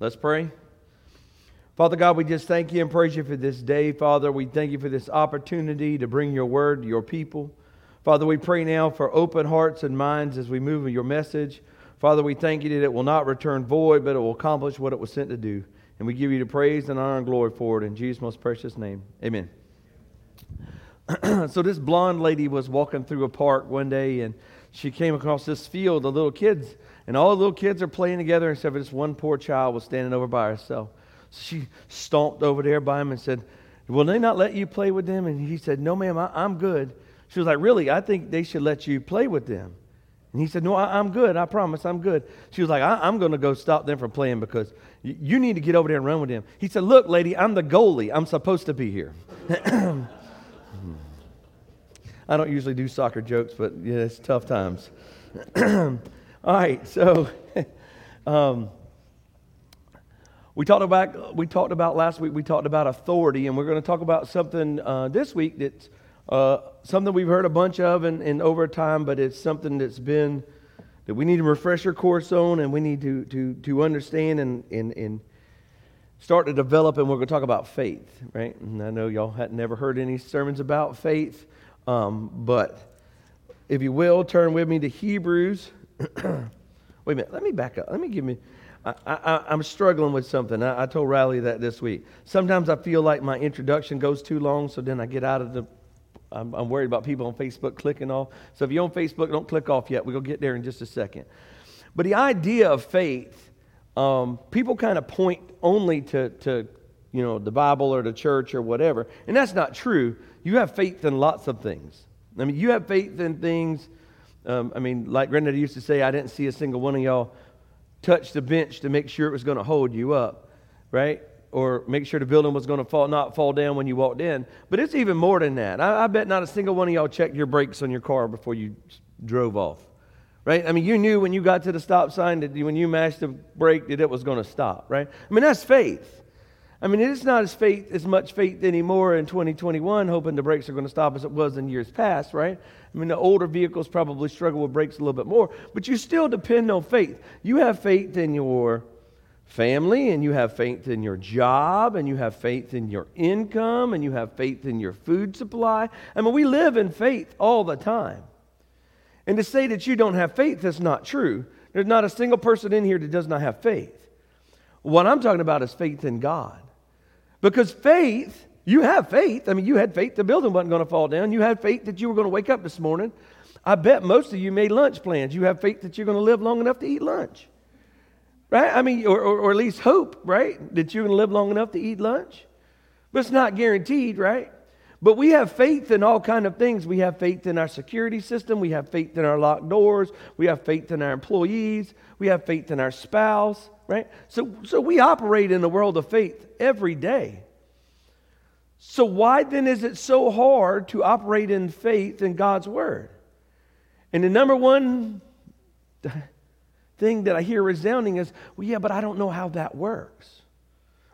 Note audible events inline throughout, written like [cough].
Let's pray. Father God, we just thank you and praise you for this day. Father, we thank you for this opportunity to bring your word to your people. Father, we pray now for open hearts and minds as we move in your message. Father, we thank you that it will not return void, but it will accomplish what it was sent to do. And we give you the praise and honor and glory for it in Jesus' most precious name. Amen. [clears throat] so, this blonde lady was walking through a park one day and she came across this field of little kids and all the little kids are playing together, except for this one poor child was standing over by herself. So she stomped over there by him and said, Will they not let you play with them? And he said, No, ma'am, I, am good. She was like, Really? I think they should let you play with them. And he said, No, I, am good. I promise I'm good. She was like, I, am going to go stop them from playing because y- you need to get over there and run with them. He said, Look, lady, I'm the goalie. I'm supposed to be here. [clears throat] I don't usually do soccer jokes, but yeah, it's tough times. [clears throat] All right, so [laughs] um, we talked about we talked about last week. We talked about authority, and we're going to talk about something uh, this week that's uh, something we've heard a bunch of in over time, but it's something that's been that we need to refresh our course on, and we need to to to understand and and and start to develop. And we're going to talk about faith, right? And I know y'all had never heard any sermons about faith, um, but if you will, turn with me to Hebrews Wait a minute. Let me back up. Let me give me. I, am struggling with something. I, I, told Riley that this week. Sometimes I feel like my introduction goes too long, so then I get out of the. I'm, I'm worried about people on Facebook clicking off. So if you're on Facebook, don't click off yet. We'll get there in just a second. But the idea of faith, um, people kind of point only to, to, you know, the Bible or the church or whatever, and that's not true. You have faith in lots of things. I mean, you have faith in things um, I mean, like Granddaddy used to say, I didn't see a single one of y'all touch the bench to make sure it was going to hold you up, right? Or make sure the building was going to fall, not fall down when you walked in. But it's even more than that. I, I bet not a single one of y'all checked your brakes on your car before you drove off, right? I mean, you knew when you got to the stop sign that when you mashed the brake that it was going to stop, right? I mean, that's faith. I mean, it's not as faith as much faith anymore in 2021, hoping the brakes are going to stop as it was in years past, right? I mean, the older vehicles probably struggle with brakes a little bit more, but you still depend on faith. You have faith in your family, and you have faith in your job, and you have faith in your income, and you have faith in your food supply. I mean, we live in faith all the time. And to say that you don't have faith is not true. There's not a single person in here that does not have faith. What I'm talking about is faith in God. Because faith, you have faith. I mean, you had faith the building wasn't going to fall down. You had faith that you were going to wake up this morning. I bet most of you made lunch plans. You have faith that you're going to live long enough to eat lunch. Right? I mean, or, or, or at least hope, right? That you're going to live long enough to eat lunch. But it's not guaranteed, right? But we have faith in all kind of things. We have faith in our security system. We have faith in our locked doors. We have faith in our employees. We have faith in our spouse right? So, so we operate in the world of faith every day. So, why then is it so hard to operate in faith in God's Word? And the number one [laughs] thing that I hear resounding is, well, yeah, but I don't know how that works.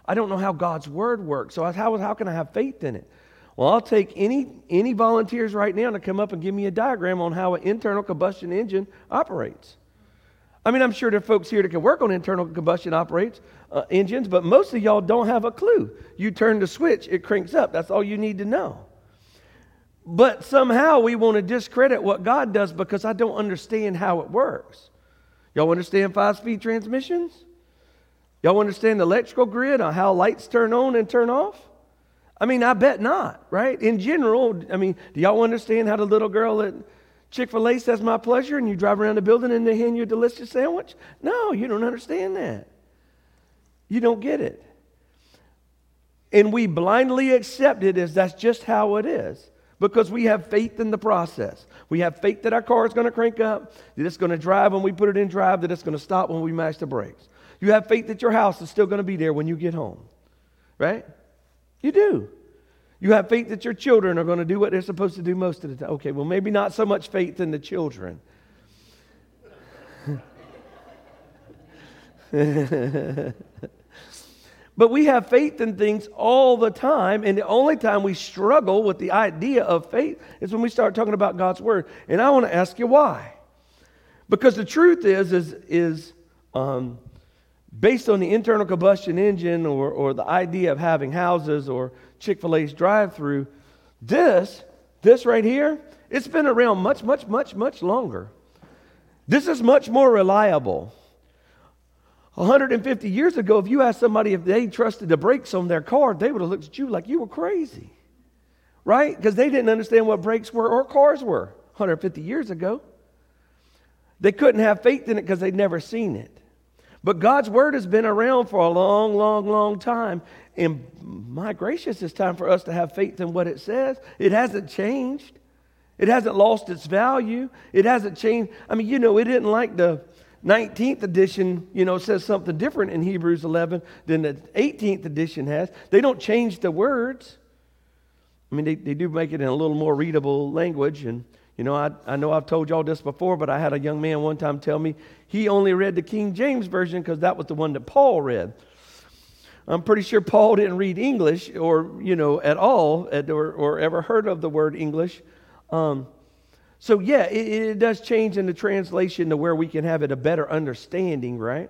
I don't know how God's Word works. So, how, how can I have faith in it? Well, I'll take any, any volunteers right now to come up and give me a diagram on how an internal combustion engine operates. I mean, I'm sure there are folks here that can work on internal combustion operates uh, engines, but most of y'all don't have a clue. You turn the switch, it cranks up. That's all you need to know. But somehow we want to discredit what God does because I don't understand how it works. Y'all understand five speed transmissions? Y'all understand the electrical grid on how lights turn on and turn off? I mean, I bet not, right? In general, I mean, do y'all understand how the little girl that Chick fil A says my pleasure, and you drive around the building and they hand you a delicious sandwich? No, you don't understand that. You don't get it. And we blindly accept it as that's just how it is because we have faith in the process. We have faith that our car is going to crank up, that it's going to drive when we put it in drive, that it's going to stop when we mash the brakes. You have faith that your house is still going to be there when you get home, right? You do. You have faith that your children are going to do what they're supposed to do most of the time. Okay, well, maybe not so much faith in the children. [laughs] but we have faith in things all the time, and the only time we struggle with the idea of faith is when we start talking about God's word. And I want to ask you why. Because the truth is, is, is um, based on the internal combustion engine or, or the idea of having houses or Chick fil A's drive through, this, this right here, it's been around much, much, much, much longer. This is much more reliable. 150 years ago, if you asked somebody if they trusted the brakes on their car, they would have looked at you like you were crazy. Right? Because they didn't understand what brakes were or cars were 150 years ago. They couldn't have faith in it because they'd never seen it. But God's word has been around for a long, long, long time. And my gracious, it's time for us to have faith in what it says. It hasn't changed, it hasn't lost its value, it hasn't changed. I mean, you know, it didn't like the 19th edition, you know, says something different in Hebrews 11 than the 18th edition has. They don't change the words. I mean, they, they do make it in a little more readable language. And, you know, I, I know I've told y'all this before, but I had a young man one time tell me he only read the King James Version because that was the one that Paul read. I'm pretty sure Paul didn't read English or, you know, at all or, or ever heard of the word English. Um, so, yeah, it, it does change in the translation to where we can have it a better understanding, right?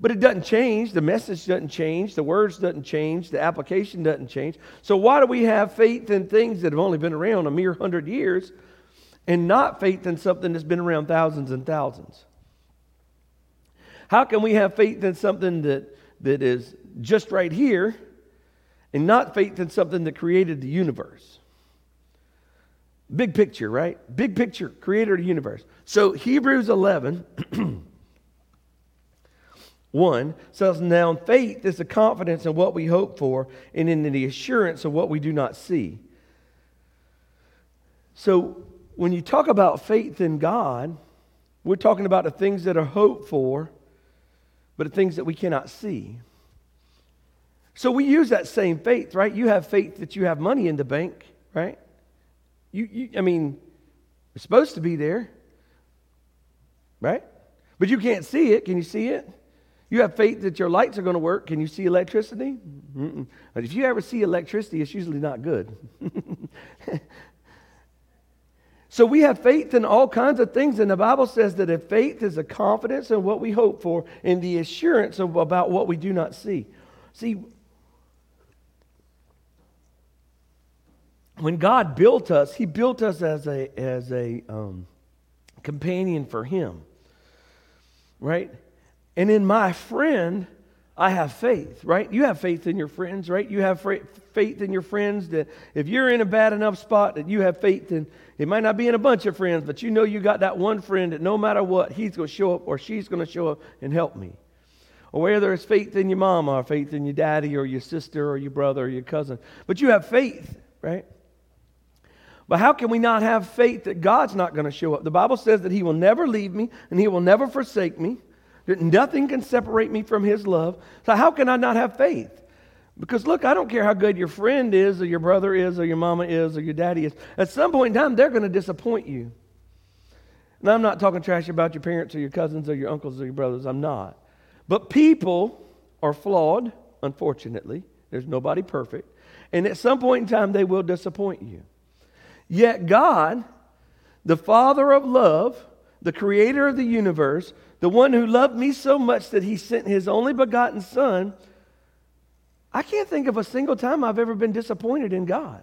But it doesn't change. The message doesn't change. The words doesn't change. The application doesn't change. So why do we have faith in things that have only been around a mere hundred years and not faith in something that's been around thousands and thousands? How can we have faith in something that, that is just right here and not faith in something that created the universe? Big picture, right? Big picture, creator of the universe. So Hebrews 11, [clears throat] 1 says, Now faith is the confidence in what we hope for and in the assurance of what we do not see. So when you talk about faith in God, we're talking about the things that are hoped for, but things that we cannot see. So we use that same faith, right? You have faith that you have money in the bank, right? You, you, I mean, it's supposed to be there, right? But you can't see it. Can you see it? You have faith that your lights are going to work. Can you see electricity? Mm-mm. But if you ever see electricity, it's usually not good. [laughs] so we have faith in all kinds of things, and the Bible says that if faith is a confidence in what we hope for and the assurance of, about what we do not see. See, when God built us, He built us as a, as a um, companion for Him. Right? And in my friend, I have faith, right? You have faith in your friends, right? You have faith in your friends that if you're in a bad enough spot that you have faith in, it might not be in a bunch of friends, but you know you got that one friend that no matter what, he's going to show up or she's going to show up and help me. Or whether it's faith in your mama or faith in your daddy or your sister or your brother or your cousin. But you have faith, right? But how can we not have faith that God's not going to show up? The Bible says that He will never leave me and He will never forsake me, nothing can separate me from His love. So, how can I not have faith? Because, look, I don't care how good your friend is, or your brother is, or your mama is, or your daddy is. At some point in time, they're going to disappoint you. And I'm not talking trash about your parents, or your cousins, or your uncles, or your brothers. I'm not. But people are flawed, unfortunately. There's nobody perfect. And at some point in time, they will disappoint you. Yet God, the Father of love, the creator of the universe, the one who loved me so much that he sent his only begotten Son, I can't think of a single time I've ever been disappointed in God.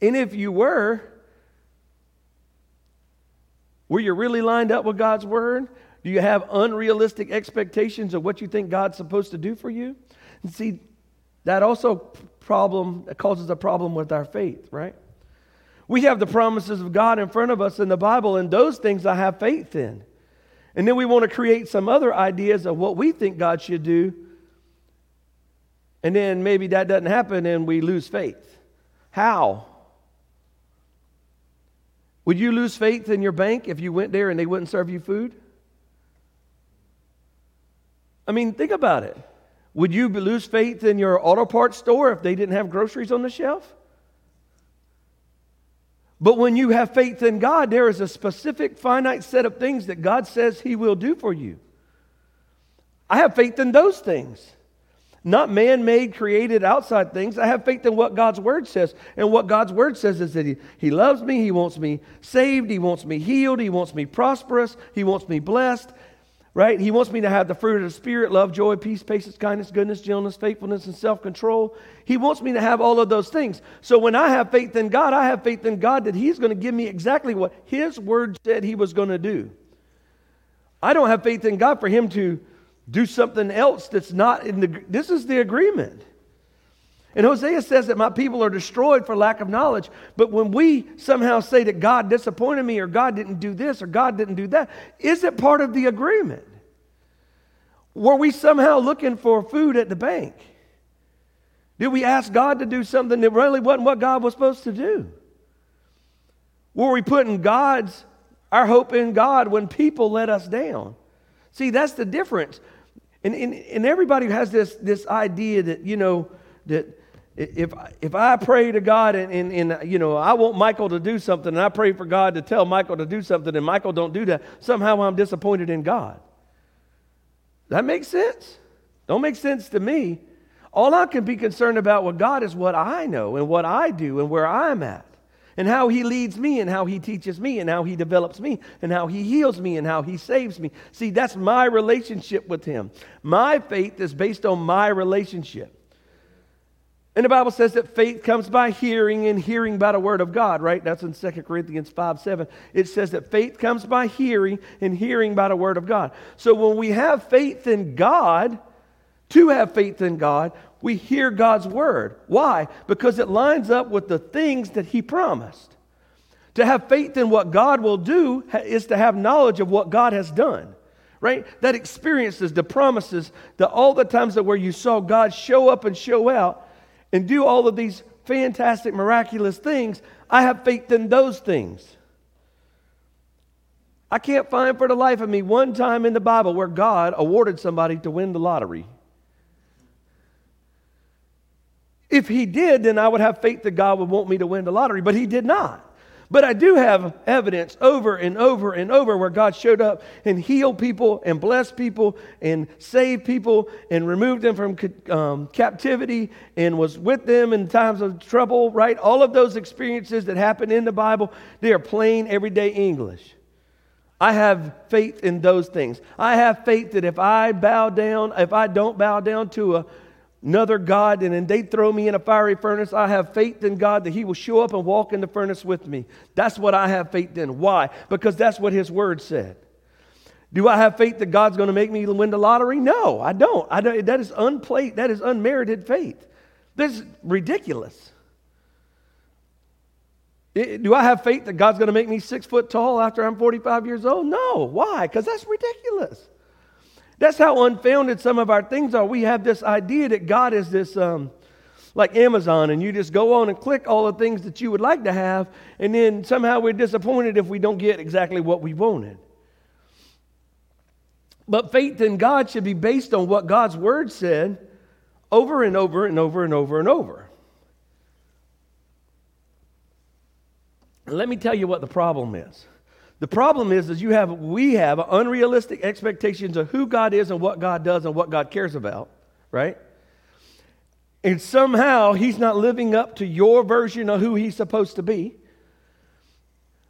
And if you were, were you really lined up with God's word? Do you have unrealistic expectations of what you think God's supposed to do for you? And see, that also problem causes a problem with our faith, right? We have the promises of God in front of us in the Bible, and those things I have faith in. And then we want to create some other ideas of what we think God should do. And then maybe that doesn't happen and we lose faith. How? Would you lose faith in your bank if you went there and they wouldn't serve you food? I mean, think about it. Would you lose faith in your auto parts store if they didn't have groceries on the shelf? But when you have faith in God, there is a specific finite set of things that God says He will do for you. I have faith in those things. not man made, created outside things. I have faith in what God's word says. And what God's word says is that he, he loves me, He wants me saved, He wants me healed, He wants me prosperous, He wants me blessed, right? He wants me to have the fruit of the Spirit love, joy, peace, patience, kindness, goodness, gentleness, faithfulness, and self control. He wants me to have all of those things. So when I have faith in God, I have faith in God that He's going to give me exactly what His word said He was going to do. I don't have faith in God for Him to do something else that's not in the. This is the agreement. And Hosea says that my people are destroyed for lack of knowledge. But when we somehow say that God disappointed me or God didn't do this or God didn't do that, is it part of the agreement? Were we somehow looking for food at the bank? Did we ask God to do something that really wasn't what God was supposed to do? Were we putting God's our hope in God when people let us down? See, that's the difference. And, and, and everybody has this, this idea that, you know, that if, if I pray to God and, and, and, you know, I want Michael to do something and I pray for God to tell Michael to do something and Michael don't do that, somehow I'm disappointed in God. That makes sense? Don't make sense to me. All I can be concerned about with God is what I know and what I do and where I'm at and how he leads me and how he teaches me and how he develops me and how he heals me and how he saves me. See, that's my relationship with him. My faith is based on my relationship. And the Bible says that faith comes by hearing and hearing by the word of God, right? That's in 2 Corinthians 5 7. It says that faith comes by hearing and hearing by the word of God. So when we have faith in God, to have faith in God, we hear God's word. Why? Because it lines up with the things that He promised. To have faith in what God will do is to have knowledge of what God has done right? That experiences, the promises, the all the times that where you saw God show up and show out, and do all of these fantastic, miraculous things, I have faith in those things. I can't find for the life of me one time in the Bible where God awarded somebody to win the lottery. If he did, then I would have faith that God would want me to win the lottery, but he did not. But I do have evidence over and over and over where God showed up and healed people and blessed people and saved people and removed them from um, captivity and was with them in times of trouble, right? All of those experiences that happen in the Bible, they are plain, everyday English. I have faith in those things. I have faith that if I bow down, if I don't bow down to a another God, and then they throw me in a fiery furnace, I have faith in God that He will show up and walk in the furnace with me. That's what I have faith in. Why? Because that's what His Word said. Do I have faith that God's going to make me win the lottery? No, I don't. I don't that is unplayed, that is unmerited faith. This is ridiculous. Do I have faith that God's going to make me six foot tall after I'm 45 years old? No. Why? Because that's ridiculous. That's how unfounded some of our things are. We have this idea that God is this, um, like Amazon, and you just go on and click all the things that you would like to have, and then somehow we're disappointed if we don't get exactly what we wanted. But faith in God should be based on what God's Word said over and over and over and over and over. let me tell you what the problem is. The problem is, is you have, we have unrealistic expectations of who God is and what God does and what God cares about, right? And somehow he's not living up to your version of who he's supposed to be.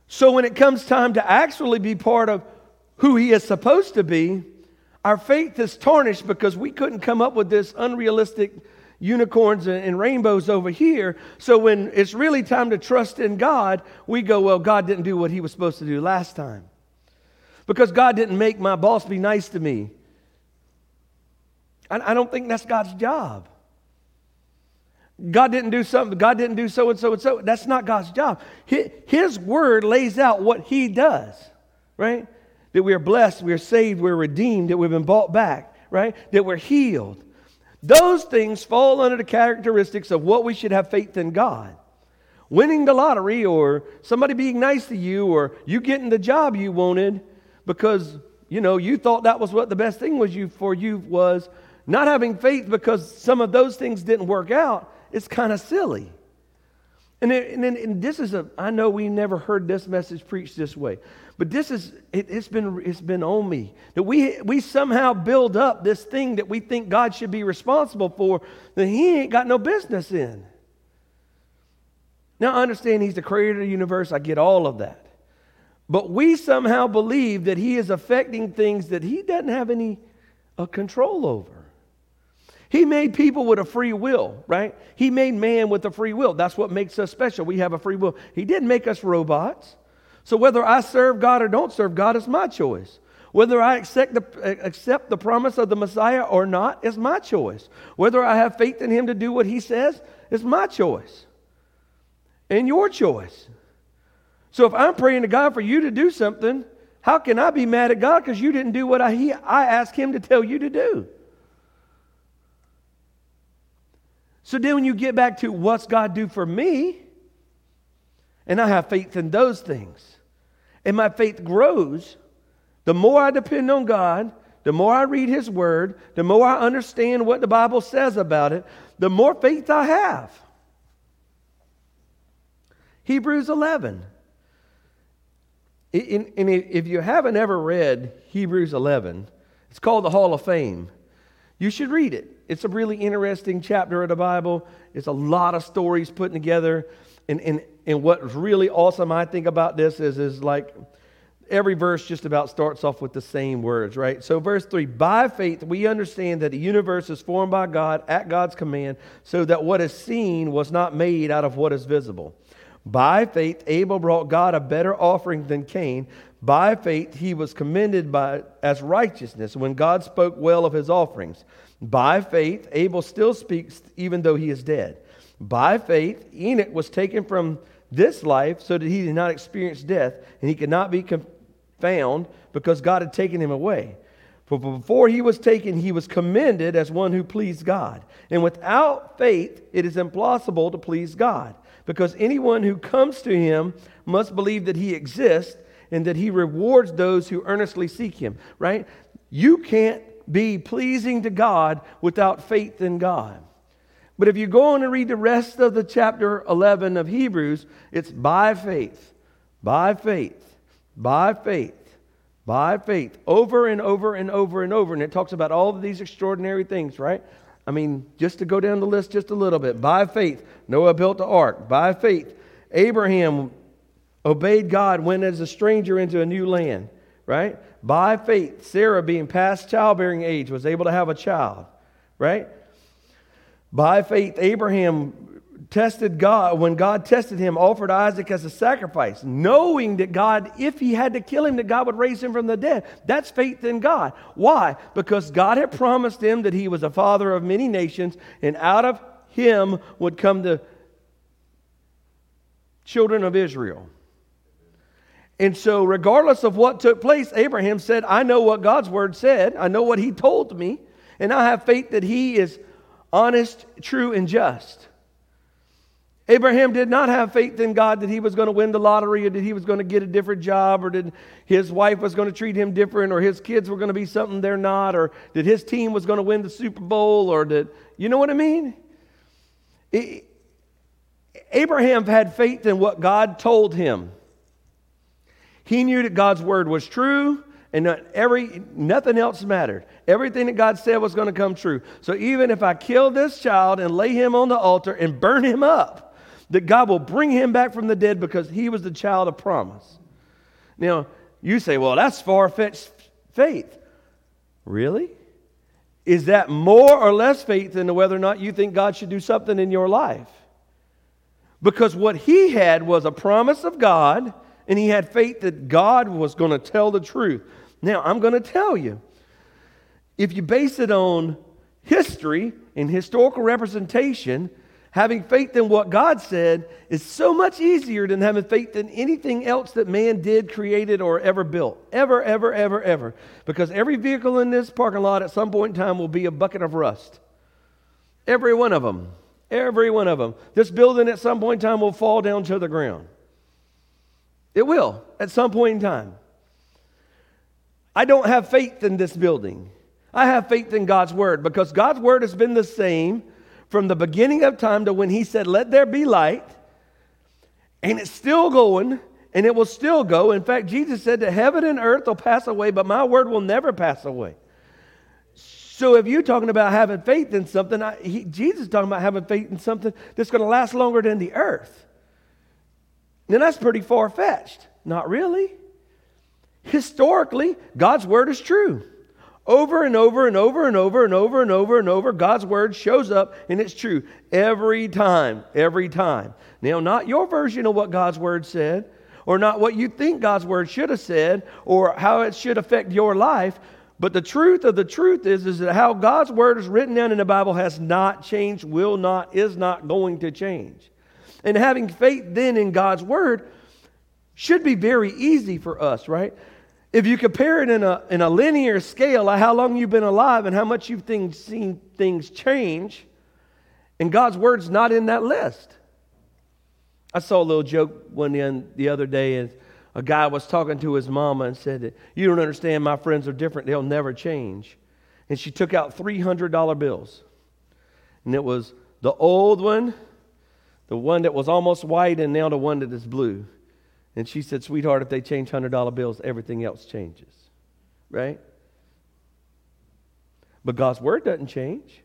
So when it comes time to actually be part of who he is supposed to be, our faith is tarnished because we couldn't come up with this unrealistic unicorns and, rainbows over here. So when it's really time to trust in God, we go, well, God didn't do what he was supposed to do last time. Because God didn't make my boss be nice to me. I, I don't think that's God's job. God didn't do something, God didn't do so and so and so. That's not God's job. His, word lays out what he does, right? That we are blessed, we are saved, we're redeemed, that we've been bought back, right? That we're healed. Those things fall under the characteristics of what we should have faith in God. Winning the lottery or somebody being nice to you or you getting the job you wanted because you know you thought that was what the best thing was you for you was. Not having faith because some of those things didn't work out it's kind of silly. And, it, and, and, this is a, I know we never heard this message preached this way, but this is, it, has been, it's been on me that we, we somehow build up this thing that we think God should be responsible for that He ain't got no business in. Now, I understand He's the creator of the universe, I get all of that. But we somehow believe that He is affecting things that He doesn't have any uh, control over. He made people with a free will, right? He made man with a free will. That's what makes us special. We have a free will. He didn't make us robots. So whether I serve God or don't serve God is my choice. Whether I accept the, accept the promise of the Messiah or not is my choice. Whether I have faith in Him to do what He says is my choice and your choice. So if I'm praying to God for you to do something, how can I be mad at God because you didn't do what I, he, I asked Him to tell you to do? So then when you get back to what's God do for me, and I have faith in those things, and my faith grows, the more I depend on God, the more I read His Word, the more I understand what the Bible says about it, the more faith I have. Hebrews 11. And if you haven't ever read Hebrews 11, it's called the Hall of Fame. You should read it. It's a really interesting chapter of the Bible. It's a lot of stories put together. And, and, and what's really awesome, I think, about this is, is like every verse just about starts off with the same words, right? So, verse 3 By faith, we understand that the universe is formed by God at God's command, so that what is seen was not made out of what is visible. By faith, Abel brought God a better offering than Cain. By faith, he was commended by, as righteousness when God spoke well of his offerings. By faith, Abel still speaks even though he is dead. By faith, Enoch was taken from this life so that he did not experience death, and he could not be found because God had taken him away. For before he was taken, he was commended as one who pleased God. And without faith, it is impossible to please God, because anyone who comes to him must believe that he exists and that he rewards those who earnestly seek him, right? You can't be pleasing to God without faith in God. But if you go on and read the rest of the chapter 11 of Hebrews, it's by faith, by faith, by faith, by faith, over and over and over and over. And it talks about all of these extraordinary things, right? I mean, just to go down the list just a little bit. By faith, Noah built the ark. By faith, Abraham obeyed God, went as a stranger into a new land, right? By faith, Sarah, being past childbearing age, was able to have a child, right? By faith, Abraham tested God, when God tested him, offered Isaac as a sacrifice, knowing that God, if he had to kill him, that God would raise him from the dead. That's faith in God. Why? Because God had promised him that he was a father of many nations, and out of him would come the children of Israel. And so, regardless of what took place, Abraham said, I know what God's word said. I know what he told me. And I have faith that he is honest, true, and just. Abraham did not have faith in God that he was going to win the lottery or that he was going to get a different job or that his wife was going to treat him different or his kids were going to be something they're not or that his team was going to win the Super Bowl or that, you know what I mean? It, Abraham had faith in what God told him. He knew that God's word was true and every, nothing else mattered. Everything that God said was going to come true. So even if I kill this child and lay him on the altar and burn him up, that God will bring him back from the dead because he was the child of promise. Now, you say, well, that's far fetched faith. Really? Is that more or less faith than whether or not you think God should do something in your life? Because what he had was a promise of God and he had faith that God was going to tell the truth. Now, I'm going to tell you if you base it on history and historical representation, having faith in what God said is so much easier than having faith in anything else that man did, created, or ever built. Ever, ever, ever, ever. Because every vehicle in this parking lot at some point in time will be a bucket of rust. Every one of them. Every one of them. This building at some point in time will fall down to the ground. It will at some point in time. I don't have faith in this building. I have faith in God's word because God's word has been the same from the beginning of time to when He said, Let there be light. And it's still going, and it will still go. In fact, Jesus said that heaven and earth will pass away, but my word will never pass away. So if you're talking about having faith in something, I, he, Jesus is talking about having faith in something that's going to last longer than the earth. Then that's pretty far fetched. Not really. Historically, God's word is true. Over and over and over and over and over and over and over, God's word shows up and it's true every time, every time. Now, not your version of what God's word said, or not what you think God's word should have said, or how it should affect your life, but the truth of the truth is, is that how God's word is written down in the Bible has not changed, will not, is not going to change. And having faith then in God's word should be very easy for us, right? If you compare it in a, in a linear scale, like how long you've been alive and how much you've things, seen things change, and God's word's not in that list. I saw a little joke one the other day, and a guy was talking to his mama and said that you don't understand, my friends are different, they'll never change. And she took out $300 bills. And it was the old one, the one that was almost white, and now the one that is blue. And she said, Sweetheart, if they change $100 bills, everything else changes. Right? But God's word doesn't change,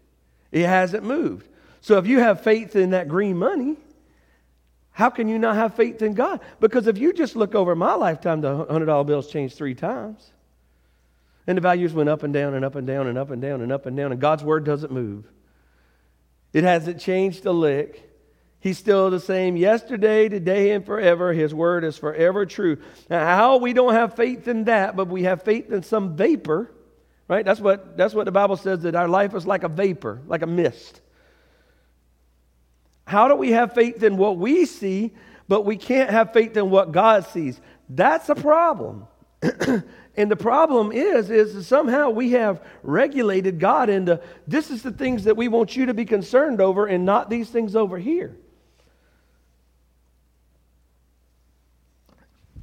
it hasn't moved. So if you have faith in that green money, how can you not have faith in God? Because if you just look over my lifetime, the $100 bills changed three times. And the values went up and down and up and down and up and down and up and down, and God's word doesn't move. It hasn't changed a lick. He's still the same yesterday, today, and forever. His word is forever true. Now, how we don't have faith in that, but we have faith in some vapor, right? That's what, that's what the Bible says that our life is like a vapor, like a mist. How do we have faith in what we see, but we can't have faith in what God sees? That's a problem. [clears throat] and the problem is, is somehow we have regulated God into this is the things that we want you to be concerned over and not these things over here.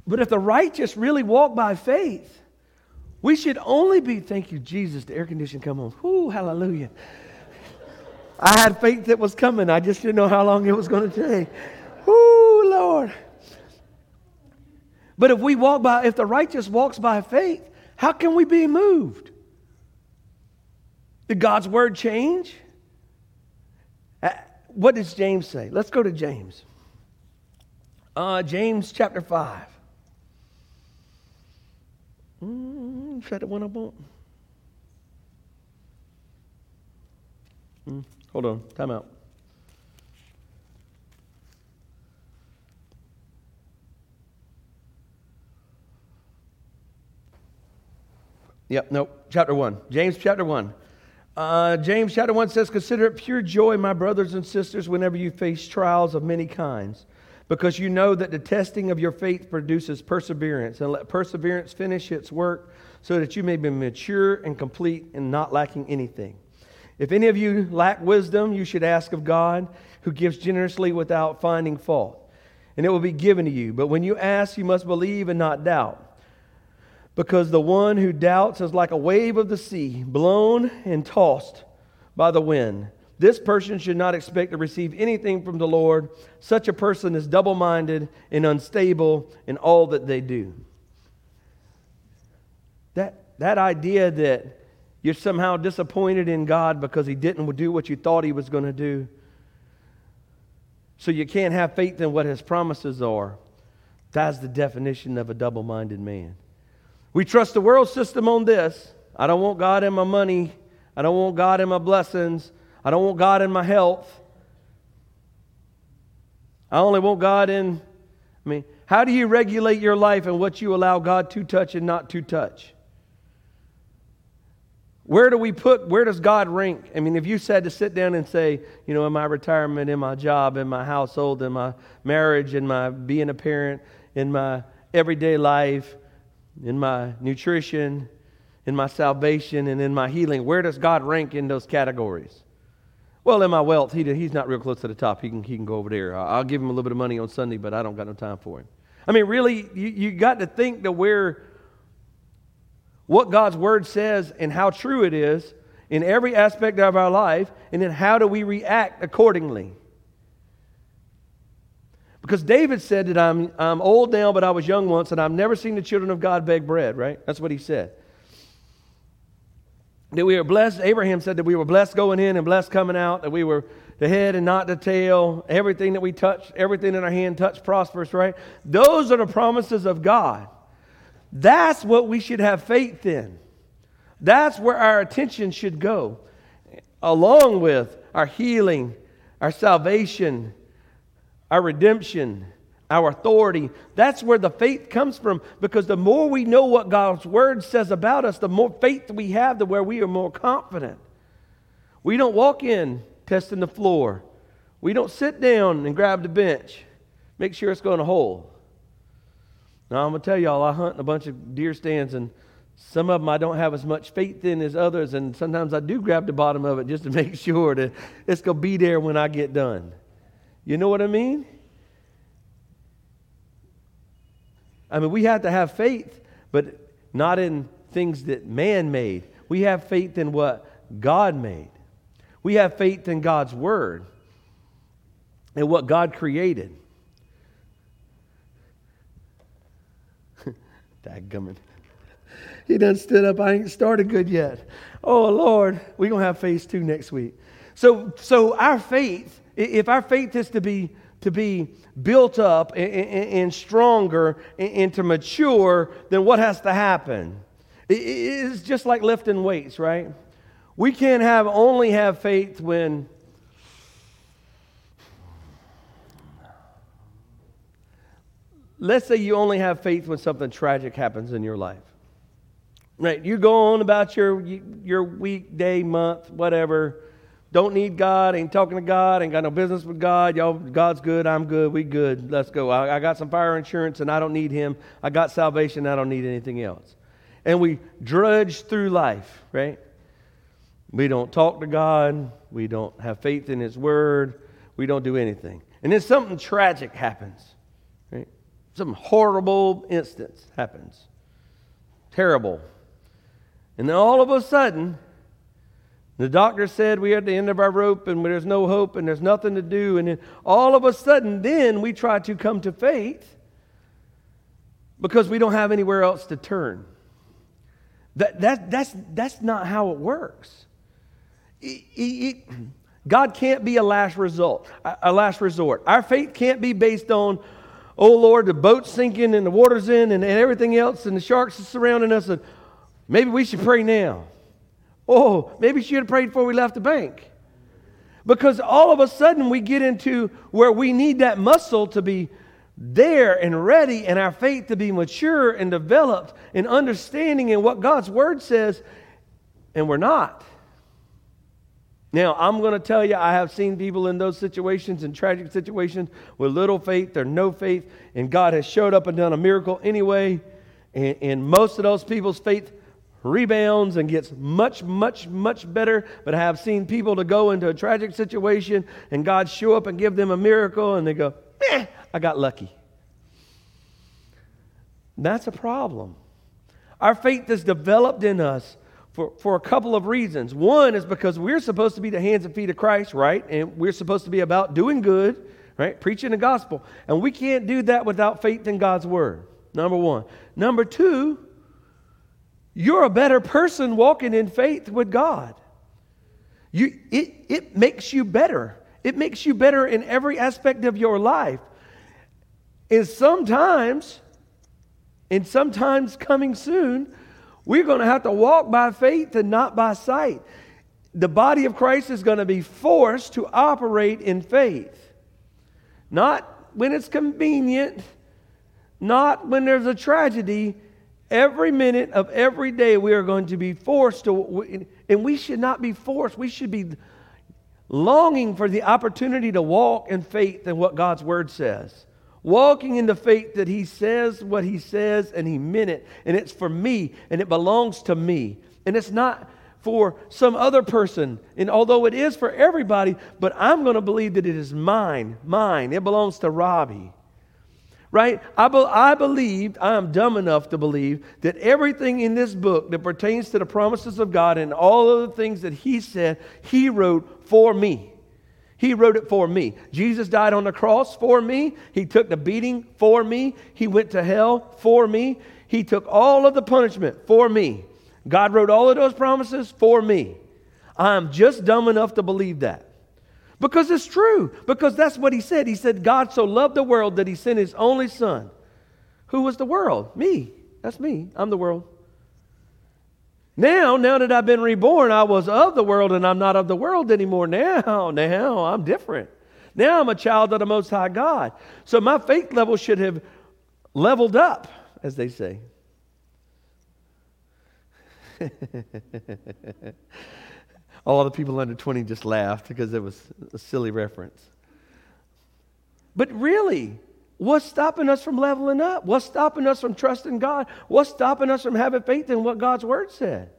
But if the righteous really walk by faith, we should only be, thank you, Jesus, the air conditioning come on. Whoo, hallelujah. I had faith that was coming. I just didn't know how long it was going to take. Whoo, Lord. But if we walk by, if the righteous walks by faith, how can we be moved? Did God's word change? Uh, what does James say? Let's go to James. Uh, James chapter 5. Mm, is that the one I want? Mm, hold on, time out. Yep, no, Chapter 1. James chapter 1. Uh, James chapter 1 says, Consider it pure joy, my brothers and sisters, whenever you face trials of many kinds because you know that the testing of your faith produces perseverance, and let perseverance finish its work so that you may be mature and complete and not lacking anything. If any of you lack wisdom, you should ask of God, who gives generously without finding fault, and it will be given to you. But when you ask, you must believe and not doubt. Because the one who doubts is like a wave of the sea, blown and tossed by the wind. This person should not expect to receive anything from the Lord. Such a person is double minded and unstable in all that they do. That, that idea that you're somehow disappointed in God because He didn't do what you thought He was going to do, so you can't have faith in what His promises are, that's the definition of a double minded man. We trust the world system on this. I don't want God in my money. I don't want God in my blessings. I don't want God in my health. I only want God in, I mean, how do you regulate your life and what you allow God to touch and not to touch? Where do we put, where does God rank? I mean, if you said to sit down and say, you know, in my retirement, in my job, in my household, in my marriage, in my being a parent, in my everyday life, in my nutrition, in my salvation, and in my healing, where does God rank in those categories? Well, in my wealth, he, he's not real close to the top. He can, he can go over there. I'll give him a little bit of money on Sunday, but I don't got no time for him. I mean, really, you, you got to think that where what God's word says and how true it is in every aspect of our life, and then how do we react accordingly? Because David said that I'm, I'm old now, but I was young once, and I've never seen the children of God beg bread, right? That's what he said. That we were blessed, Abraham said that we were blessed going in and blessed coming out, that we were the head and not the tail. Everything that we touch, everything in our hand touch prospers, right? Those are the promises of God. That's what we should have faith in. That's where our attention should go, along with our healing, our salvation, our redemption, our authority. That's where the faith comes from because the more we know what God's word says about us, the more faith we have to where we are more confident. We don't walk in testing the floor. We don't sit down and grab the bench, make sure it's going to hold. Now, I'm going to tell y'all, I hunt in a bunch of deer stands, and some of them I don't have as much faith in as others, and sometimes I do grab the bottom of it just to [laughs] make sure that it's going to be there when I get done. You know what I mean? I mean, we have to have faith, but not in things that man made. We have faith in what God made. We have faith in God's word and what God created. [laughs] Dadgummit. He done stood up. I ain't started good yet. Oh Lord, we're gonna have phase two next week. So so our faith, if our faith is to be to be built up and, and, and stronger and, and, to mature, then what has to happen? It's just like lifting weights, right? We can't have only have faith when let's say you only have faith when something tragic happens in your life. Right? You go on about your your week, day, month, whatever. Don't need God, ain't talking to God, ain't got no business with God. Y'all, God's good, I'm good, we good. Let's go. I, I got some fire insurance and I don't need Him. I got salvation, I don't need anything else. And we drudge through life, right? We don't talk to God. We don't have faith in His Word. We don't do anything. And then something tragic happens. Right? Some horrible instance happens. Terrible. And then all of a sudden, the doctor said we're at the end of our rope and there's no hope and there's nothing to do. And then all of a sudden, then we try to come to faith because we don't have anywhere else to turn. That, that, that's, that's not how it works. God can't be a last result, a last resort. Our faith can't be based on, oh Lord, the boat's sinking and the water's in and, and everything else and the sharks are surrounding us. And maybe we should pray now. Oh, maybe she should have prayed before we left the bank. Because all of a sudden we get into where we need that muscle to be there and ready and our faith to be mature and developed and understanding in what God's word says, and we're not. Now, I'm going to tell you, I have seen people in those situations, in tragic situations, with little faith or no faith, and God has showed up and done a miracle anyway. And, and most of those people's faith rebounds and gets much, much, much better. But I have seen people to go into a tragic situation and God show up and give them a miracle, and they go, eh, I got lucky. That's a problem. Our faith is developed in us for, for a couple of reasons. One is because we're supposed to be the hands and feet of Christ, right? And we're supposed to be about doing good, right? Preaching the gospel. And we can't do that without faith in God's word. Number one. Number two, you're a better person walking in faith with God. You, it, it makes you better. It makes you better in every aspect of your life. And sometimes, and sometimes coming soon, we're going to have to walk by faith and not by sight. The body of Christ is going to be forced to operate in faith. Not when it's convenient, not when there's a tragedy. Every minute of every day, we are going to be forced to, and we should not be forced. We should be longing for the opportunity to walk in faith in what God's Word says. Walking in the faith that he says what he says and he meant it and it's for me and it belongs to me. And it's not for some other person and although it is for everybody but i'm going to believe that it is mine mine. It belongs to robbie right I, be, I believe i am dumb enough to believe that everything in this book that pertains to the promises of god and all of the things that he said he wrote for me He wrote it for me. Jesus died on the cross for me. He took the beating for me. He went to hell for me. He took all of the punishment for me. God wrote all of those promises for me. I'm just dumb enough to believe that. Because it's true. Because that's what he said. He said, God so loved the world that he sent his only son. Who was the world? Me. That's me. I'm the world. Now, now that I've been reborn, I was of the world and I'm not of the world anymore. Now, [laughs] now I'm different. Now I'm a child of the Most High God. So my faith level should have leveled up, as they say. [laughs] All the people under 20 just laughed because it was a silly reference. But really, what's stopping us from leveling up? What's stopping us from trusting God? What's stopping us from having faith in what God's word said?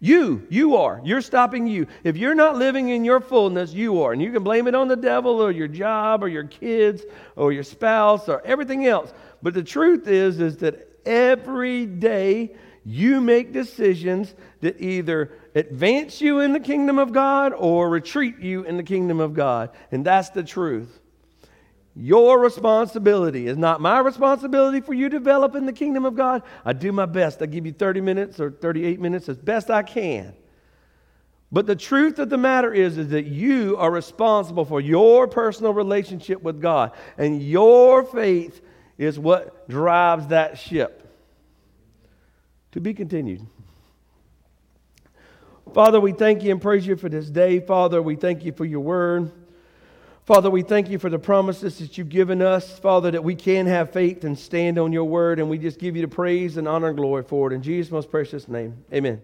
You, you are. You're stopping you. If you're not living in your fullness, you are. And you can blame it on the devil or your job or your kids or your spouse or everything else. But the truth is, is that every day you make decisions that either advance you in the kingdom of God or retreat you in the kingdom of God. And that's the truth. Your responsibility is not my responsibility for you developing the kingdom of God. I do my best. I give you 30 minutes or 38 minutes as best I can. But the truth of the matter is, is that you are responsible for your personal relationship with God. And your faith is what drives that ship. To be continued. Father, we thank you and praise you for this day. Father, we thank you for your word. Father, we thank you for the promises that you've given us, Father, that we can have faith and stand on your word, and we just give you the praise and honor and glory for it. In Jesus' most precious name, amen.